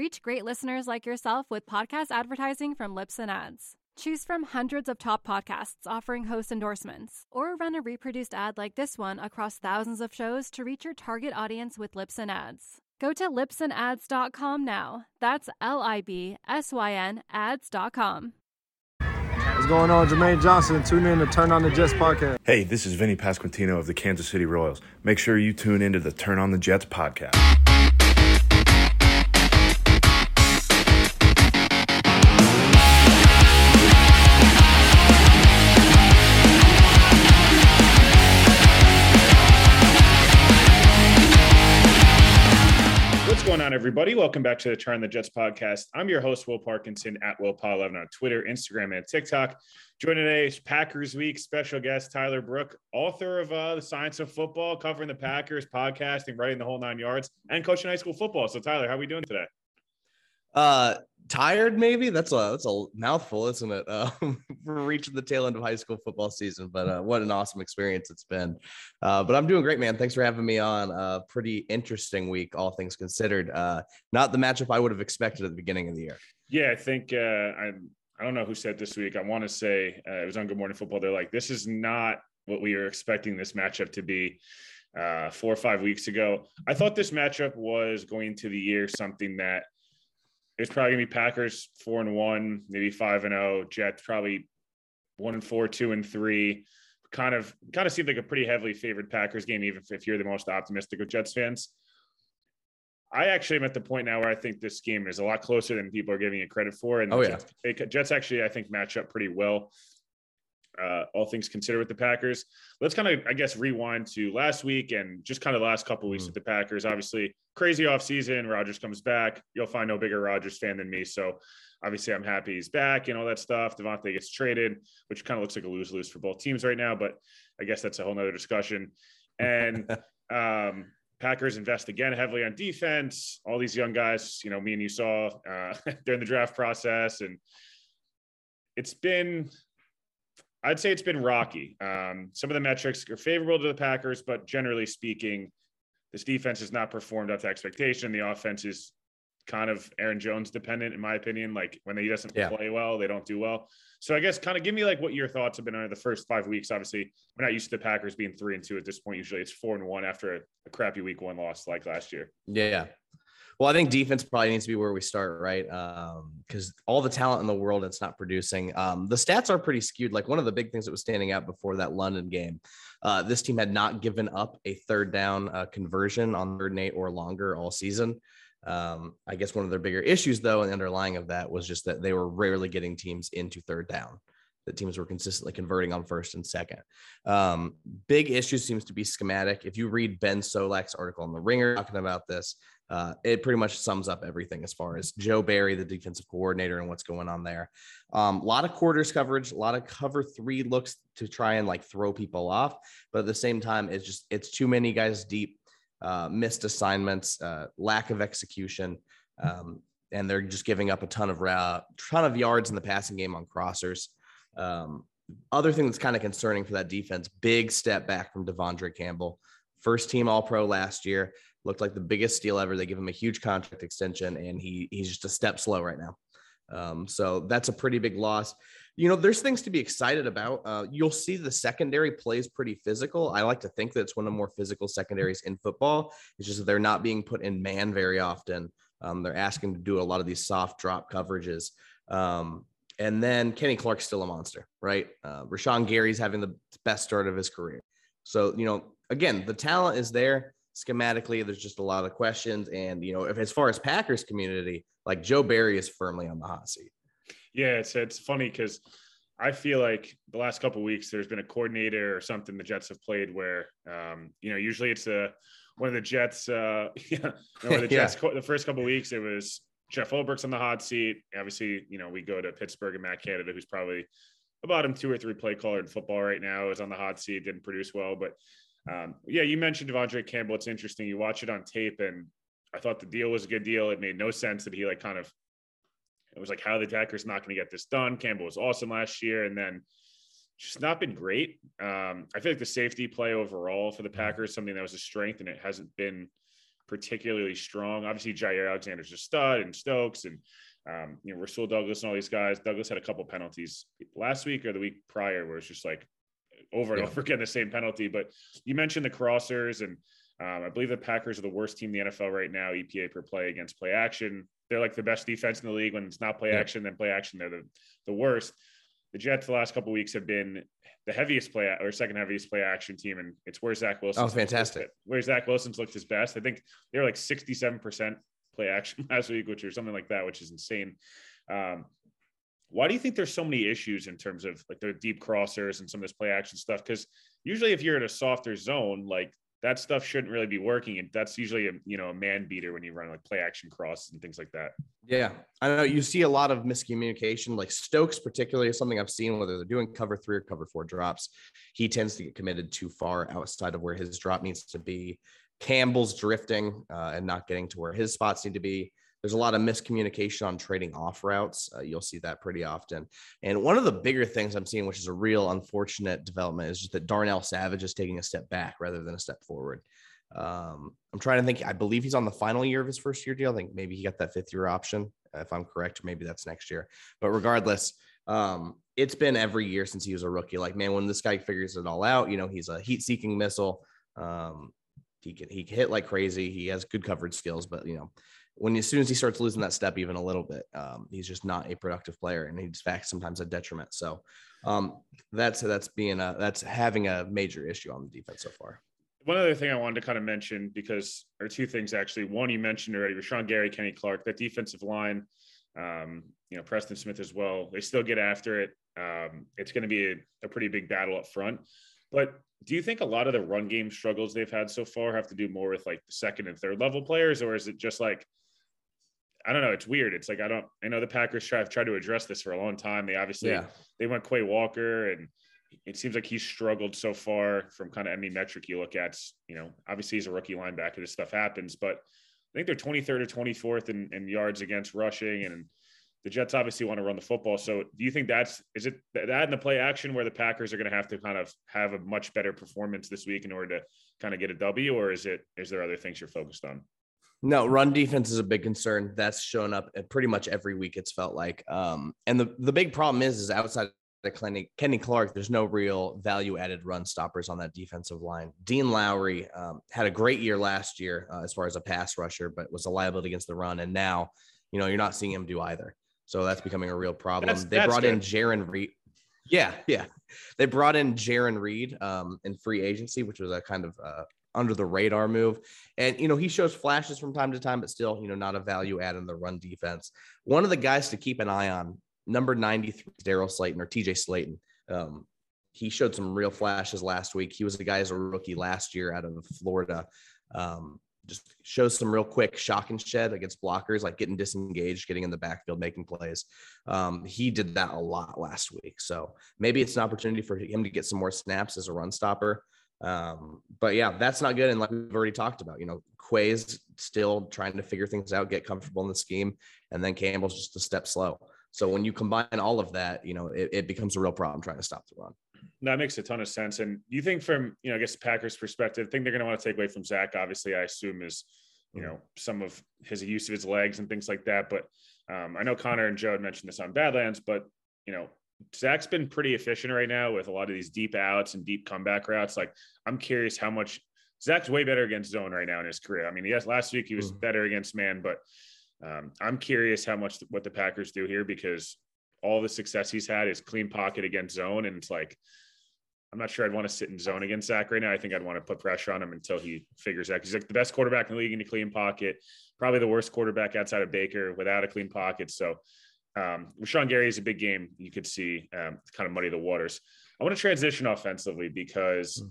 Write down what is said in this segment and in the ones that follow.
Reach great listeners like yourself with podcast advertising from Libsyn Ads. Choose from hundreds of top podcasts offering host endorsements, or run a reproduced ad like this one across thousands of shows to reach your target audience with Libsyn Ads. Go to libsynads.com now. That's L I B S Y N ads.com. What's going on? Jermaine Johnson. Tune in to Turn on the Jets podcast. Hey, this is Vinny Pasquantino of the Kansas City Royals. Make sure you tune into the Turn on the Jets podcast. Everybody? Welcome back to the Turn the Jets podcast. I'm your host, Will Parkinson at WillPaul11 on Twitter, Instagram, and TikTok. Joining is Packers Week special guest Tyler Brook, author of uh, The Science of Football, covering the Packers, podcasting, writing the whole nine yards, and coaching high school football. So, Tyler, how are we doing today? Uh, tired maybe. That's a that's a mouthful, isn't it? Um, we're reaching the tail end of high school football season, but uh, what an awesome experience it's been. Uh, but I'm doing great, man. Thanks for having me on. A pretty interesting week, all things considered. Uh, not the matchup I would have expected at the beginning of the year. Yeah, I think uh, I I don't know who said this week. I want to say uh, it was on Good Morning Football. They're like, this is not what we were expecting this matchup to be uh, four or five weeks ago. I thought this matchup was going to the year something that it's probably gonna be Packers four and one, maybe five and zero. Jets probably one and four, two and three. Kind of, kind of seemed like a pretty heavily favored Packers game, even if you're the most optimistic of Jets fans. I actually am at the point now where I think this game is a lot closer than people are giving it credit for. And oh, yeah. Jets, Jets actually, I think, match up pretty well. Uh, all things considered with the Packers. Let's kind of, I guess, rewind to last week and just kind of the last couple weeks mm. with the Packers. Obviously, crazy offseason. Rodgers comes back. You'll find no bigger Rodgers fan than me. So obviously, I'm happy he's back and all that stuff. Davante gets traded, which kind of looks like a lose lose for both teams right now. But I guess that's a whole nother discussion. And um, Packers invest again heavily on defense. All these young guys, you know, me and you saw uh, during the draft process, and it's been, I'd say it's been rocky. Um, some of the metrics are favorable to the Packers, but generally speaking, this defense has not performed up to expectation. The offense is kind of Aaron Jones dependent, in my opinion. Like when he doesn't yeah. play well, they don't do well. So I guess kind of give me like what your thoughts have been on the first five weeks. Obviously, we're not used to the Packers being three and two at this point. Usually it's four and one after a, a crappy week one loss like last year. Yeah. Well, I think defense probably needs to be where we start, right? Because um, all the talent in the world, it's not producing. Um, the stats are pretty skewed. Like one of the big things that was standing out before that London game, uh, this team had not given up a third down uh, conversion on third and eight or longer all season. Um, I guess one of their bigger issues, though, and underlying of that was just that they were rarely getting teams into third down. The teams were consistently converting on first and second. Um, big issue seems to be schematic. If you read Ben Solak's article on The Ringer talking about this, uh, it pretty much sums up everything as far as Joe Barry, the defensive coordinator, and what's going on there. A um, lot of quarters coverage, a lot of cover three looks to try and like throw people off, but at the same time, it's just it's too many guys deep uh, missed assignments, uh, lack of execution, um, and they're just giving up a ton of uh, ton of yards in the passing game on crossers. Um, other thing that's kind of concerning for that defense: big step back from De'Vondre Campbell, first team All Pro last year, looked like the biggest steal ever. They give him a huge contract extension, and he he's just a step slow right now. Um, so that's a pretty big loss you know, there's things to be excited about. Uh, you'll see the secondary plays pretty physical. I like to think that it's one of the more physical secondaries in football. It's just that they're not being put in man very often. Um, they're asking to do a lot of these soft drop coverages. Um, and then Kenny Clark's still a monster, right? Uh, Rashan Gary's having the best start of his career. So, you know, again, the talent is there. Schematically, there's just a lot of questions. And, you know, if as far as Packers community, like Joe Barry is firmly on the hot seat. Yeah, it's it's funny because I feel like the last couple weeks there's been a coordinator or something the Jets have played where um, you know usually it's a one of the Jets uh, the Jets yeah. the first couple weeks it was Jeff Ulbricht's on the hot seat. Obviously, you know, we go to Pittsburgh and Matt Canada, who's probably a bottom two or three play caller in football right now, is on the hot seat, didn't produce well. But um, yeah, you mentioned De'Vondre Campbell. It's interesting. You watch it on tape, and I thought the deal was a good deal. It made no sense that he like kind of it was like how the Packers not going to get this done. Campbell was awesome last year, and then just not been great. Um, I feel like the safety play overall for the Packers something that was a strength, and it hasn't been particularly strong. Obviously, Jaire Alexander's a stud, and Stokes, and um, you know Rasul Douglas and all these guys. Douglas had a couple penalties last week or the week prior, where it's just like over and yeah. over again the same penalty. But you mentioned the crossers, and um, I believe the Packers are the worst team in the NFL right now, EPA per play against play action. They're like the best defense in the league when it's not play yeah. action, then play action, they're the, the worst. The Jets the last couple weeks have been the heaviest play or second heaviest play action team, and it's where Zach Wilson. Oh, fantastic! Where Zach Wilson's looked his best. I think they're like sixty-seven percent play action last week, which or something like that, which is insane. Um, why do you think there's so many issues in terms of like their deep crossers and some of this play action stuff? Because usually, if you're in a softer zone, like that stuff shouldn't really be working, and that's usually a you know a man beater when you run like play action cross and things like that. Yeah, I know you see a lot of miscommunication. Like Stokes, particularly, is something I've seen whether they're doing cover three or cover four drops. He tends to get committed too far outside of where his drop needs to be. Campbell's drifting uh, and not getting to where his spots need to be. There's a lot of miscommunication on trading off routes. Uh, you'll see that pretty often. And one of the bigger things I'm seeing, which is a real unfortunate development, is just that Darnell Savage is taking a step back rather than a step forward. Um, I'm trying to think. I believe he's on the final year of his first year deal. I think maybe he got that fifth year option, if I'm correct. Maybe that's next year. But regardless, um, it's been every year since he was a rookie. Like, man, when this guy figures it all out, you know, he's a heat seeking missile. Um, he can he can hit like crazy. He has good coverage skills, but you know, when as soon as he starts losing that step even a little bit, um, he's just not a productive player, and he's back sometimes a detriment. So um, that's that's being a that's having a major issue on the defense so far. One other thing I wanted to kind of mention because or two things actually. One you mentioned already, Rashan Gary, Kenny Clark, that defensive line. Um, you know, Preston Smith as well. They still get after it. Um, it's going to be a, a pretty big battle up front. But do you think a lot of the run game struggles they've had so far have to do more with like the second and third level players, or is it just like I don't know. It's weird. It's like I don't. I know the Packers try, have tried to address this for a long time. They obviously yeah. they went Quay Walker, and it seems like he's struggled so far from kind of any metric you look at. You know, obviously he's a rookie linebacker. This stuff happens, but I think they're 23rd or 24th in, in yards against rushing, and the Jets obviously want to run the football. So, do you think that's is it that in the play action where the Packers are going to have to kind of have a much better performance this week in order to kind of get a W, or is it is there other things you're focused on? No, run defense is a big concern. That's shown up pretty much every week. It's felt like, um, and the the big problem is, is outside of Kenny, Kenny Clark, there's no real value added run stoppers on that defensive line. Dean Lowry um, had a great year last year uh, as far as a pass rusher, but was a liability against the run. And now, you know, you're not seeing him do either. So that's becoming a real problem. That's, they that's brought good. in Jarran Reed. Yeah, yeah. They brought in Jarran Reed um, in free agency, which was a kind of uh, under the radar move. And, you know, he shows flashes from time to time, but still, you know, not a value add in the run defense. One of the guys to keep an eye on, number 93, Daryl Slaton or TJ Slaton. Um, he showed some real flashes last week. He was the guy as a rookie last year out of Florida. Um, just shows some real quick shock and shed against blockers, like getting disengaged, getting in the backfield, making plays. Um, he did that a lot last week. So maybe it's an opportunity for him to get some more snaps as a run stopper. Um, but yeah, that's not good. And like we've already talked about, you know, Quay's still trying to figure things out, get comfortable in the scheme, and then Campbell's just a step slow. So when you combine all of that, you know, it, it becomes a real problem trying to stop the run. That makes a ton of sense. And you think from, you know, I guess Packers perspective, thing they're going to want to take away from Zach, obviously, I assume is, you know, some of his use of his legs and things like that. But um, I know Connor and Joe had mentioned this on Badlands, but, you know, Zach's been pretty efficient right now with a lot of these deep outs and deep comeback routes. Like, I'm curious how much Zach's way better against zone right now in his career. I mean, yes, last week he was mm. better against man, but um, I'm curious how much what the Packers do here because all the success he's had is clean pocket against zone, and it's like I'm not sure I'd want to sit in zone against Zach right now. I think I'd want to put pressure on him until he figures out. He's like the best quarterback in the league in a clean pocket, probably the worst quarterback outside of Baker without a clean pocket. So, um, Rashan Gary is a big game. You could see um, kind of muddy the waters. I want to transition offensively because mm.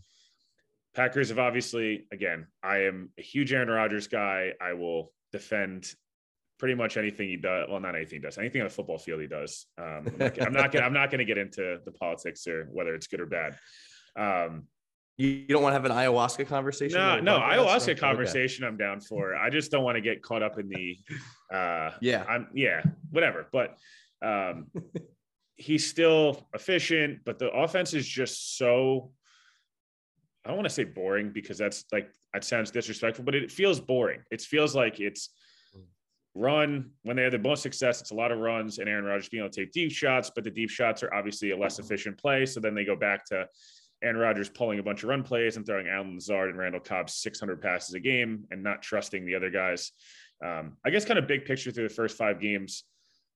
Packers have obviously, again, I am a huge Aaron Rodgers guy. I will defend pretty much anything he does. Well, not anything he does. Anything on the football field he does. Um, I'm not, I'm not gonna I'm not gonna get into the politics or whether it's good or bad. Um, you, don't want to have an ayahuasca conversation? no, no, ayahuasca conversation I'm down for. I just don't want to get caught up in the. Uh, Yeah. I'm yeah, whatever. But um, he's still efficient, but the offense is just so. I don't want to say boring because that's like that sounds disrespectful, but it feels boring. It feels like it's run when they have the most success. It's a lot of runs and Aaron Rodgers being able to take deep shots, but the deep shots are obviously a less efficient play. So then they go back to Aaron Rodgers pulling a bunch of run plays and throwing Allen Lazard and Randall Cobb 600 passes a game and not trusting the other guys. Um, I guess kind of big picture through the first five games.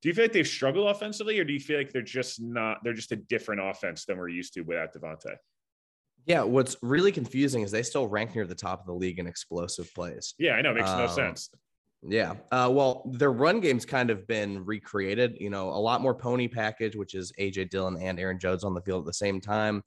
Do you feel like they've struggled offensively, or do you feel like they're just not? They're just a different offense than we're used to without Davante. Yeah, what's really confusing is they still rank near the top of the league in explosive plays. Yeah, I know. It makes no Um, sense. Yeah. Uh, well, their run game's kind of been recreated. You know, a lot more pony package, which is AJ Dillon and Aaron Jones on the field at the same time.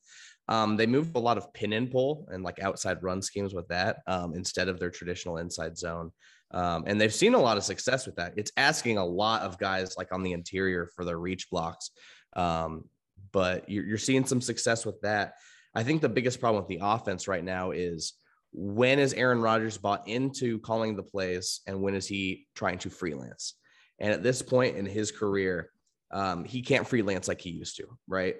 Um, they move a lot of pin and pull and like outside run schemes with that um, instead of their traditional inside zone. Um, and they've seen a lot of success with that. It's asking a lot of guys like on the interior for their reach blocks. Um, but you're, you're seeing some success with that. I think the biggest problem with the offense right now is when is Aaron Rodgers bought into calling the plays and when is he trying to freelance? And at this point in his career, um, he can't freelance like he used to, right?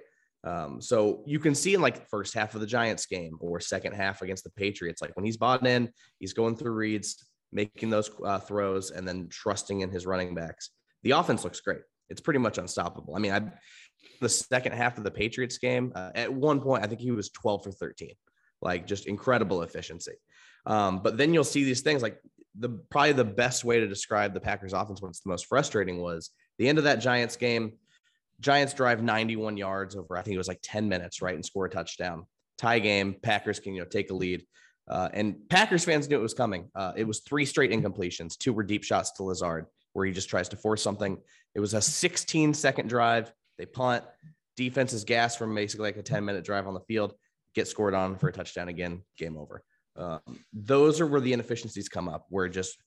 Um, so you can see in like first half of the Giants game or second half against the Patriots, like when he's bought in, he's going through reads, making those uh, throws, and then trusting in his running backs. The offense looks great. It's pretty much unstoppable. I mean, I the second half of the Patriots game, uh, at one point, I think he was 12 for 13, like just incredible efficiency. Um, but then you'll see these things like the probably the best way to describe the Packers offense when it's the most frustrating was the end of that Giants game. Giants drive 91 yards over, I think it was like 10 minutes, right? And score a touchdown. Tie game. Packers can, you know, take a lead. Uh, and Packers fans knew it was coming. Uh, it was three straight incompletions. Two were deep shots to Lazard, where he just tries to force something. It was a 16 second drive. They punt. Defense is gas from basically like a 10 minute drive on the field. Get scored on for a touchdown again. Game over. Um, those are where the inefficiencies come up, where just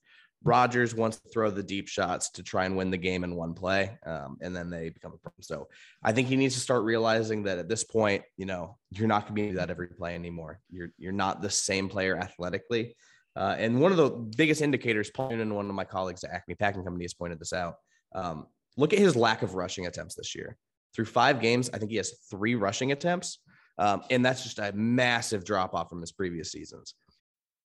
Rodgers wants to throw the deep shots to try and win the game in one play, um, and then they become a problem. So I think he needs to start realizing that at this point, you know, you're not going to be that every play anymore. You're you're not the same player athletically. Uh, and one of the biggest indicators, Paul and one of my colleagues at Acme Packing Company has pointed this out. Um, look at his lack of rushing attempts this year. Through five games, I think he has three rushing attempts, um, and that's just a massive drop off from his previous seasons.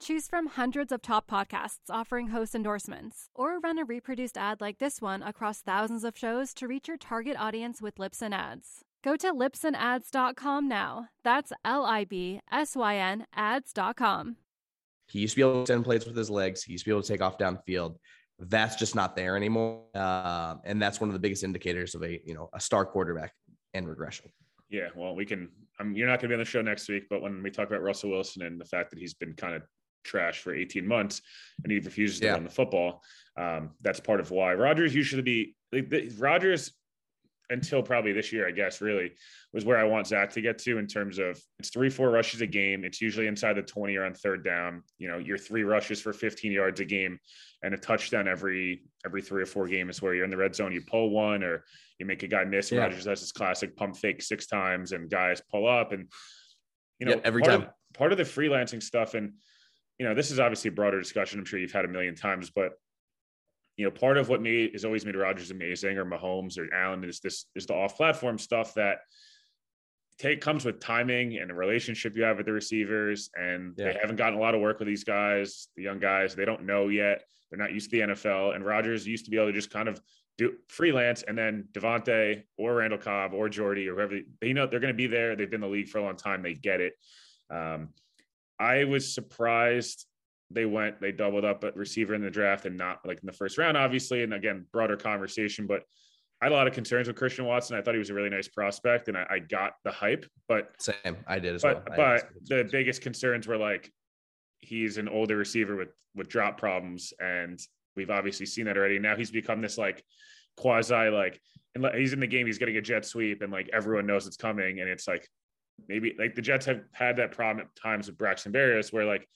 Choose from hundreds of top podcasts offering host endorsements, or run a reproduced ad like this one across thousands of shows to reach your target audience with Libsyn Ads. Go to libsynads.com now. That's L I B S Y N ads.com. He used to be able to send plays with his legs. He used to be able to take off downfield. That's just not there anymore, uh, and that's one of the biggest indicators of a you know a star quarterback and regression. Yeah, well, we can. Um, you're not going to be on the show next week, but when we talk about Russell Wilson and the fact that he's been kind of trash for 18 months and he refuses to run the football, um, that's part of why Rodgers usually be like, the, Rodgers. until probably this year, I guess, really was where I want Zach to get to in terms of it's three, four rushes a game. It's usually inside the 20 or on third down. You know, your three rushes for 15 yards a game and a touchdown every every three or four games is where you're in the red zone, you pull one or you make a guy miss. Yeah. Rodgers has this classic pump fake six times and guys pull up and you know, every part time. Of, part of the freelancing stuff and you know, this is obviously a broader discussion. I'm sure you've had a million times, but you know, part of what made has always made Rodgers amazing, or Mahomes or Allen, is this is the off-platform stuff that take comes with timing and the relationship you have with the receivers. And yeah. they haven't gotten a lot of work with these guys, the young guys. They don't know yet. They're not used to the NFL. And Rodgers used to be able to just kind of do freelance, and then Davante or Randall Cobb or Jordy or whoever they know they're going to be there. They've been in the league for a long time. They get it. Um, I was surprised they went, they doubled up at receiver in the draft and not like in the first round, obviously. And again, broader conversation, but I had a lot of concerns with Christian Watson. I thought he was a really nice prospect and I, I got the hype, but same, I did as but, well. But the biggest concerns were like, he's an older receiver with, with drop problems. And we've obviously seen that already. Now he's become this like quasi, like, and he's in the game, he's getting a jet sweep and like everyone knows it's coming. And it's like, maybe like the Jets have had that problem at times with Braxton Berrios where like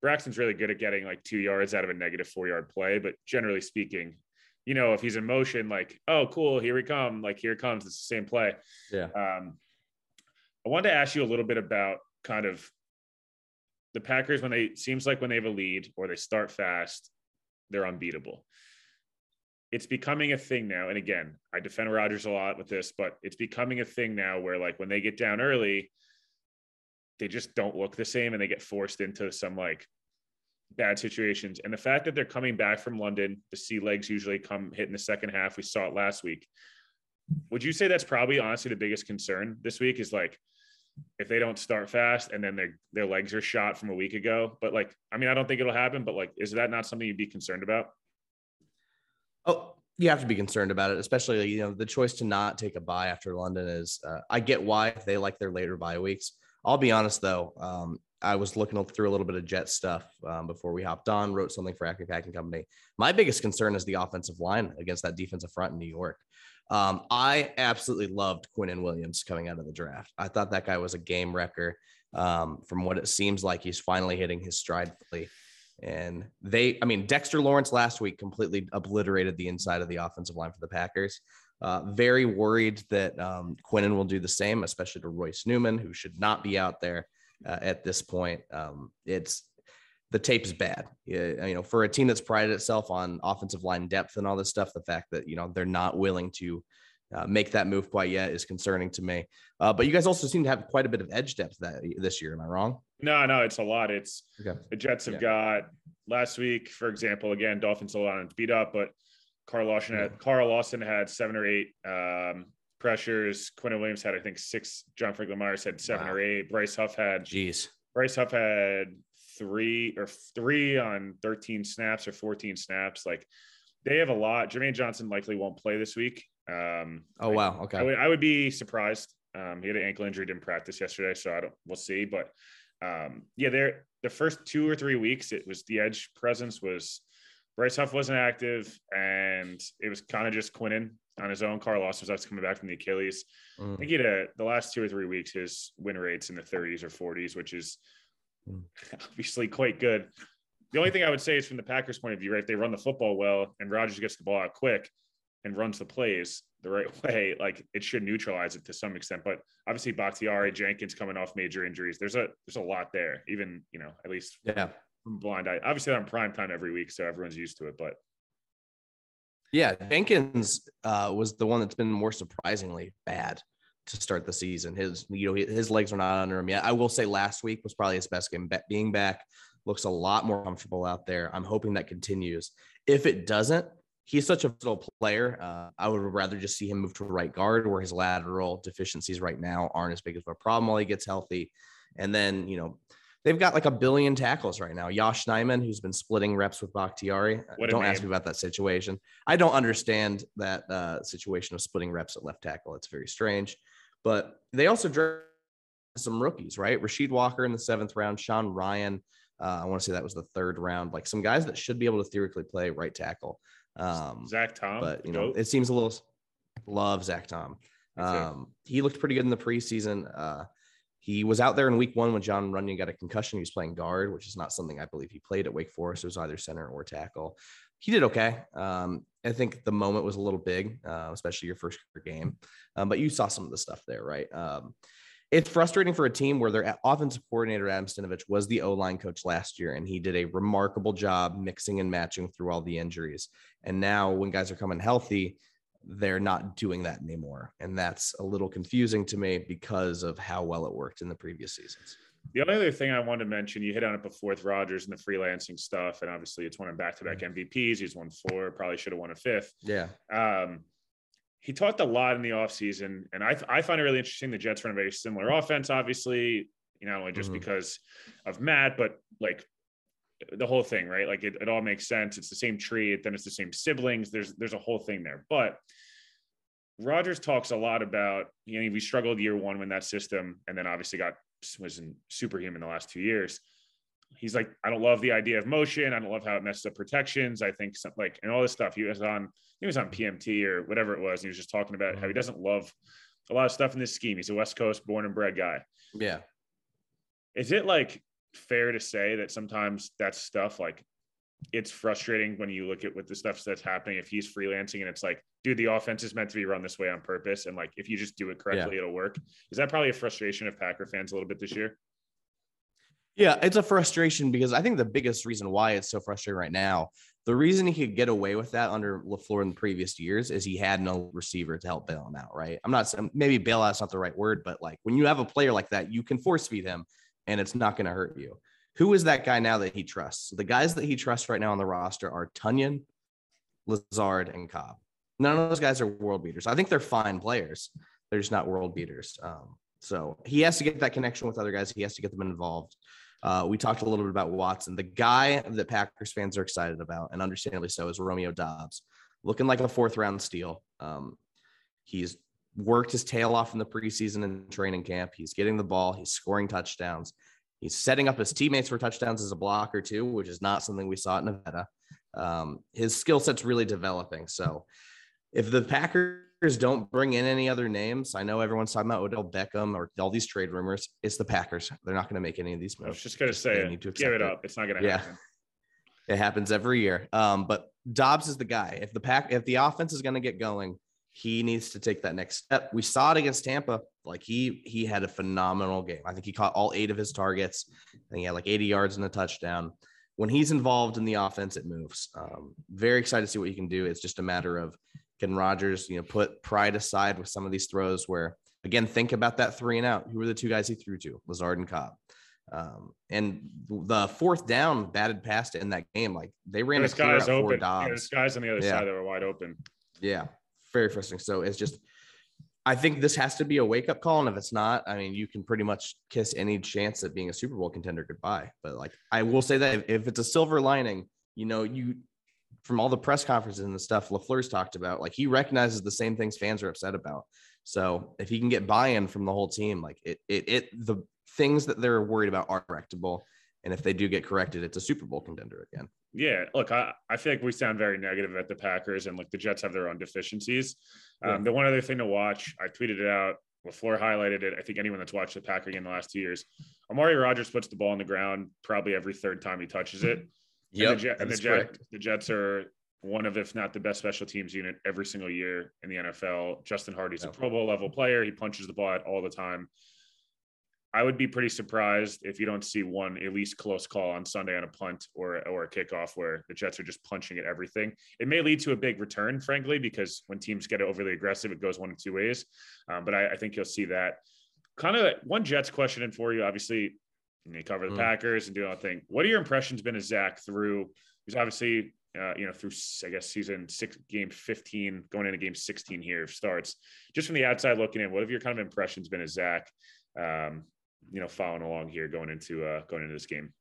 Braxton's really good at getting like two yards out of a negative four yard play, but generally speaking, you know, if he's in motion, like, oh, cool, here we come, like, here comes, it's the same play. Yeah. Um, I wanted to ask you a little bit about kind of the Packers when they seems like when they have a lead or they start fast, they're unbeatable. It's becoming a thing now. And again, I defend Rodgers a lot with this, but it's becoming a thing now where like when they get down early, they just don't look the same and they get forced into some like bad situations. And the fact that they're coming back from London, the sea legs usually come hit in the second half. We saw it last week. Would you say that's probably honestly the biggest concern this week is like if they don't start fast and then their their legs are shot from a week ago? But like, I mean, I don't think it'll happen, but like, is that not something you'd be concerned about? Oh, you have to be concerned about it, especially you know the choice to not take a buy after London is. Uh, I get why they like their later buy weeks. I'll be honest though, um, I was looking through a little bit of jet stuff um, before we hopped on, wrote something for Acme Packing Company. My biggest concern is the offensive line against that defensive front in New York. Um, I absolutely loved Quinnen Williams coming out of the draft. I thought that guy was a game wrecker. Um, from what it seems like, he's finally hitting his stride fully. And they, I mean, Dexter Lawrence last week completely obliterated the inside of the offensive line for the Packers. Uh, very worried that um, Quinnen will do the same, especially to Royce Newman, who should not be out there uh, at this point. Um, it's the tape is bad. You know, for a team that's prided itself on offensive line depth and all this stuff, the fact that you know they're not willing to uh, make that move quite yet is concerning to me. Uh, but you guys also seem to have quite a bit of edge depth that this year. Am I wrong? No, no, it's a lot. It's okay. the Jets have yeah. got last week, for example. Again, Dolphins a lot beat up, but Carl Lawson had Carl Lawson had seven or eight um, pressures. Quinnen Williams had, I think, six. John Franklin Myers had seven wow. or eight. Bryce Huff had, jeez, Bryce Huff had three or three on 13 snaps or 14 snaps. Like they have a lot. Jermaine Johnson likely won't play this week. Um, oh wow, okay. I would, I would be surprised. Um, he had an ankle injury, didn't practice yesterday, so I don't. We'll see, but um, yeah, there the first two or three weeks, it was the edge presence was Bryce Huff wasn't active, and it was kind of just Quinnen on his own. Carl Lawson was coming back from the Achilles. Mm. I think he had a, the last two or three weeks, his win rates in the 30s or 40s, which is mm. obviously quite good. The only thing I would say is from the Packers' point of view, right? If they run the football well, and Rodgers gets the ball out quick and runs the plays the right way. Like it should neutralize it to some extent. But obviously, Bakhtiari, Jenkins coming off major injuries. There's a there's a lot there. Even you know at least yeah from blind eye. Obviously, I'm prime time every week, so everyone's used to it. But yeah, Jenkins uh, was the one that's been more surprisingly bad to start the season. His you know his legs are not under him yet. I will say last week was probably his best game. Being back looks a lot more comfortable out there. I'm hoping that continues. If it doesn't, he's such a versatile player. Uh, I would rather just see him move to right guard, where his lateral deficiencies right now aren't as big of a problem while he gets healthy. And then you know they've got like a billion tackles right now. Yosh Nijman, who's been splitting reps with Bakhtiari. Don't ask me about that situation. I don't understand that uh, situation of splitting reps at left tackle. It's very strange. But they also drafted some rookies, right? Rasheed Walker in the seventh round, Sean Rhyan. Uh, I want to say that was the third round. Like some guys that should be able to theoretically play right tackle. Um, Zach Tom, but you know, it seems a little. Love Zach Tom. Um, he looked pretty good in the preseason. Uh, he was out there in week one when Jon Runyan got a concussion. He was playing guard, which is not something I believe he played at Wake Forest. It was either center or tackle. He did okay. Um, I think the moment was a little big, uh, especially your first game. Um, but you saw some of the stuff there, right? Um, it's frustrating for a team where their offensive coordinator Adam Stenavich was the O line coach last year, and he did a remarkable job mixing and matching through all the injuries. And now, when guys are coming healthy, they're not doing that anymore, and that's a little confusing to me because of how well it worked in the previous seasons. The only other thing I wanted to mention, you hit on it before with Rodgers and the freelancing stuff, and obviously it's one of back-to-back MVPs. He's won four, probably should have won a fifth. Yeah, Um, he talked a lot in the offseason, and I, I find it really interesting. The Jets run a very similar offense, obviously, you know, not only just Mhm. because of Matt, but like the whole thing, right? Like it, it all makes sense. It's the same tree, then it's the same siblings. There's there's a whole thing there. But Rodgers talks a lot about, you know, we struggled year one when that system, and then obviously got was in superhuman the last two years. He's like, I don't love the idea of motion. I don't love how it messes up protections. I think some, like, and all this stuff. He was on, he was on PMT or whatever it was. And he was just talking about how he mm-hmm. doesn't love a lot of stuff in this scheme. He's a West Coast born and bred guy. yeah. Is it like fair to say that sometimes that stuff like it's frustrating when you look at what the stuff that's happening if he's freelancing and it's like, dude, the offense is meant to be run this way on purpose. And like if you just do it correctly, it'll work. Is that probably a frustration of Packer fans a little bit this year? Yeah, it's a frustration because I think the biggest reason why it's so frustrating right now, the reason he could get away with that under LaFleur in the previous years is he had no receiver to help bail him out, right? I'm not saying maybe bailout's not the right word, but like when you have a player like that, you can force feed him and it's not going to hurt you. Who is that guy now that he trusts? The guys that he trusts right now on the roster are Tonyan, Lazard, and Cobb. None of those guys are world beaters. I think they're fine players. They're just not world beaters. Um, so he has to get that connection with other guys. He has to get them involved. Uh, we talked a little bit about Watson. The guy that Packers fans are excited about, and understandably so, is Romeo Doubs, looking like a fourth round steal. Um, he's worked his tail off in the preseason and training camp. He's getting the ball. He's scoring touchdowns. He's setting up his teammates for touchdowns as a blocker too, which is not something we saw at Nevada. Um, his skill set's really developing. So if the Packers don't bring in any other names, I know everyone's talking about Odell Beckham or all these trade rumors. It's the Packers. They're not going to make any of these I was moves. just going to say, it. to give it it. up. It's not going to Yeah. happen. It happens every year. Um, but Doubs is the guy. If the pack, if the offense is going to get going, he needs to take that next step. We saw it against Tampa. Like he he had a phenomenal game. I think he caught all eight of his targets. I think he had like 80 yards and a touchdown. When he's involved in the offense, it moves. Um, very excited to see what he can do. It's just a matter of can Rodgers, you know, put pride aside with some of these throws where again, think about that three and out. Who were the two guys he threw to? Lazard and Cobb. Um, and the fourth down batted past in that game, like they ran a There's clear out guys open. Yeah, there's guys on the other Yeah. side that were wide open. Yeah, very frustrating. So it's just, I think this has to be a wake up call. And if it's not, I mean, you can pretty much kiss any chance at being a Super Bowl contender goodbye. But like, I will say that if, if it's a silver lining, you know, you from all the press conferences and the stuff LaFleur's talked about, like he recognizes the same things fans are upset about. So if he can get buy in from the whole team, like it, it, it, the things that they're worried about are correctable. And if they do get corrected, it's a Super Bowl contender again. Yeah, look, I, I feel like we sound very negative at the Packers, and like the Jets have their own deficiencies. Um, Yeah. The one other thing to watch, I tweeted it out. LaFleur highlighted it. I think anyone that's watched the Packer game the last two years, Amari Rodgers puts the ball on the ground probably every third time he touches it. and the, Jet, and the, Jet, the Jets are one of, if not the best special teams unit every single year in the NFL. Justin Hardee's Yeah. a Pro Bowl level player. He punches the ball out all the time. I would be pretty surprised if you don't see one at least close call on Sunday on a punt or or a kickoff where the Jets are just punching at everything. It may lead to a big return, frankly, because when teams get overly aggressive, it goes one of two ways. Um, but I, I think you'll see that. Kind of one Jets question in for you. Obviously, you cover the Mm. Packers and do all thing. What are your impressions been of Zach through? He's obviously uh, you know through I guess season six, game fifteen, going into game sixteen here starts. Just from the outside looking in, what have your kind of impressions been of Zach? Um, you know, following along here going into uh going into this game.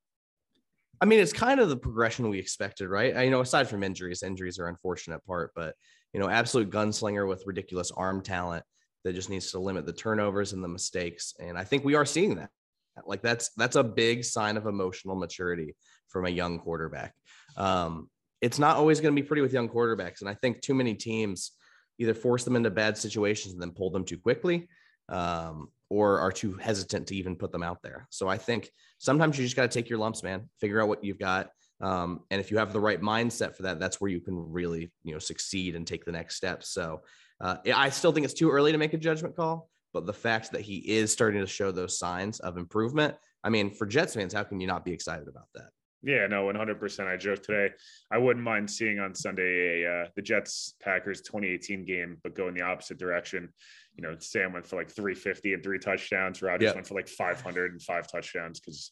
I mean, it's kind of the progression we expected, right? I, you know, aside from injuries, injuries are unfortunate part, but you know, absolute gunslinger with ridiculous arm talent that just needs to limit the turnovers and the mistakes. And I think we are seeing that. Like that's that's a big sign of emotional maturity from a young quarterback. Um, it's not always going to be pretty with young quarterbacks, and I think too many teams either force them into bad situations and then pull them too quickly, um, or are too hesitant to even put them out there. So I think sometimes you just got to take your lumps, man. Figure out what you've got. Um, and if you have the right mindset for that, that's where you can really, you know, succeed and take the next step. So uh, I still think it's too early to make a judgment call, but the fact that he is starting to show those signs of improvement, I mean, for Jets fans, how can you not be excited about that? Yeah, no, 100%. I joked today. I wouldn't mind seeing on Sunday a uh, the Jets Packers 2018 game, but go in the opposite direction. You know, Sam went for like 350 and three touchdowns. Rodgers yep. went for like 500 and five touchdowns because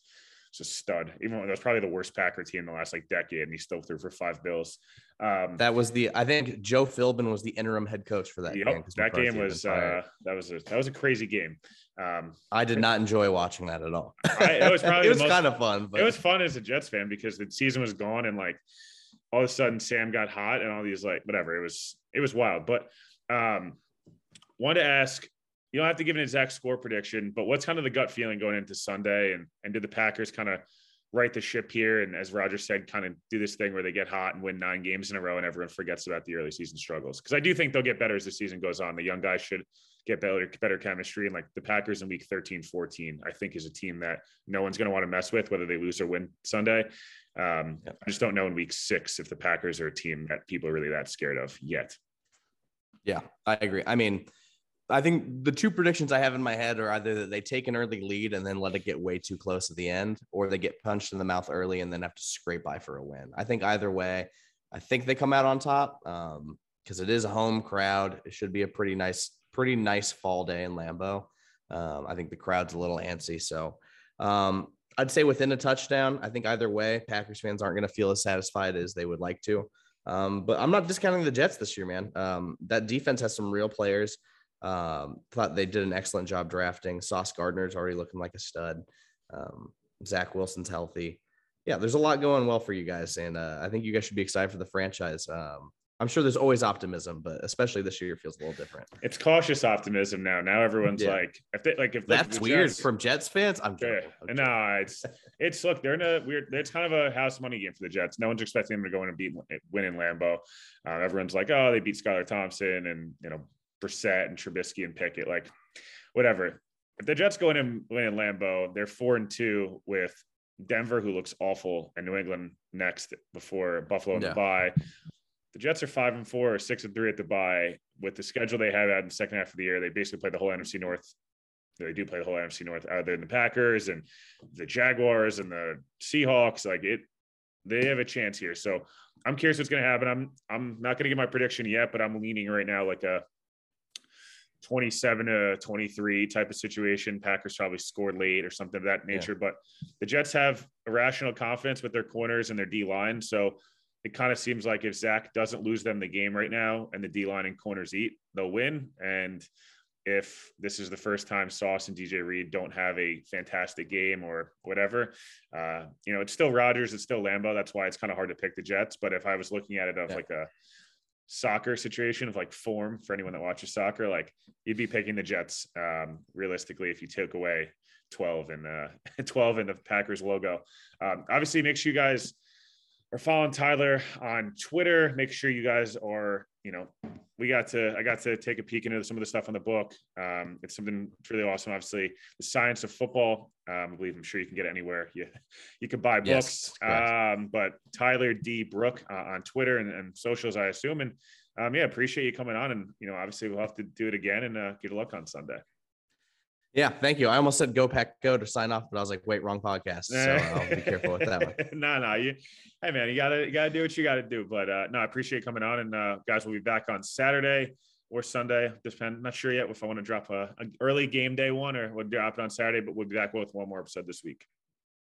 it's a stud. Even though that was probably the worst Packer team in the last like decade, and he still threw for five bills. Um, that was the I think Joe Philbin was the interim head coach for that yep, game. That game was uh, that was a that was a crazy game. Um, I did not enjoy watching that at all. I, it was probably it was kind of fun. But. It was fun as a Jets fan because the season was gone and like all of a sudden Sam got hot and all these like whatever. It was it was wild. But um, wanted to ask. You don't have to give an exact score prediction, but what's kind of the gut feeling going into Sunday? And and did the Packers kind of right the ship here and as Roger said, kind of do this thing where they get hot and win nine games in a row and everyone forgets about the early season struggles. Because I do think they'll get better as the season goes on. The young guys should get better, better chemistry. And like the Packers in week 13, 14, I think is a team that no one's going to want to mess with, whether they lose or win Sunday. Um, I just don't know in week six if the Packers are a team that people are really that scared of yet. Yeah, I agree. I mean, I think the two predictions I have in my head are either that they take an early lead and then let it get way too close at the end, or they get punched in the mouth early and then have to scrape by for a win. I think either way, I think they come out on top because um, it is a home crowd. It should be a pretty nice, pretty nice fall day in Lambeau. Um, I think the crowd's a little antsy, so um, I'd say within a touchdown. I think either way, Packers fans aren't going to feel as satisfied as they would like to. Um, but I'm not discounting the Jets this year, man. Um, that defense has some real players. Um, thought they did an excellent job drafting. Sauce Gardner's already looking like a stud. Um, Zach Wilson's healthy. Yeah, there's a lot going well for you guys, and uh, I think you guys should be excited for the franchise. Um, I'm sure there's always optimism, but especially this year feels a little different. It's cautious optimism now. Now everyone's yeah. like, if they like, if that's weird Jets, from Jets fans, I'm yeah. I'm no, it's it's look, they're in a weird. It's kind of a house money game for the Jets. No one's expecting them to go in and beat win in Lambeau. Uh, everyone's like, oh, they beat Skylar Thompson and you know Brissett and Trubisky and Pickett, like whatever. If the Jets go in and win in Lambeau, they're four and two with Denver, who looks awful, and New England next before Buffalo and yeah. the bye. The Jets are five and four or six and three at the bye. With the schedule they have out in the second half of the year, they basically play the whole NFC North. They do play the whole NFC North other than the Packers and the Jaguars and the Seahawks. Like it, they have a chance here. So I'm curious what's going to happen. I'm I'm not going to give my prediction yet, but I'm leaning right now like a 27 to 23 type of situation. Packers probably scored late or something of that nature. Yeah. But the Jets have irrational confidence with their corners and their D line. So it kind of seems like if Zach doesn't lose them the game right now and the D line and corners eat, they'll win. And if this is the first time Sauce and DJ Reed don't have a fantastic game or whatever, uh, you know, it's still Rodgers, it's still Lambeau. That's why it's kind of hard to pick the Jets. But if I was looking at it of yeah. like a soccer situation of like form for anyone that watches soccer, like you'd be picking the Jets um, realistically if you took away 12 and uh, 12 in the Packers logo. Um, obviously, make sure you guys are following Tyler on Twitter. Make sure you guys are, you know, we got to, I got to take a peek into some of the stuff on the book. Um, it's something really awesome. Obviously, the science of football. Um, I believe I'm sure you can get it anywhere. You, you can buy books. Yes, um, but Tyler D. Brook uh, on Twitter and, and, socials, I assume. And um, yeah, appreciate you coming on. And, you know, obviously we'll have to do it again and uh, good luck on Sunday. Yeah, thank you. I almost said go pack go to sign off, but I was like, wait, wrong podcast. So I'll be careful with that one. no, no, you hey man, you gotta you gotta do what you gotta do. But uh no, I appreciate coming on and uh guys will be back on Saturday or Sunday. Depend not sure yet if I want to drop a, a early game day one or we'll drop it on Saturday, but we'll be back with one more episode this week.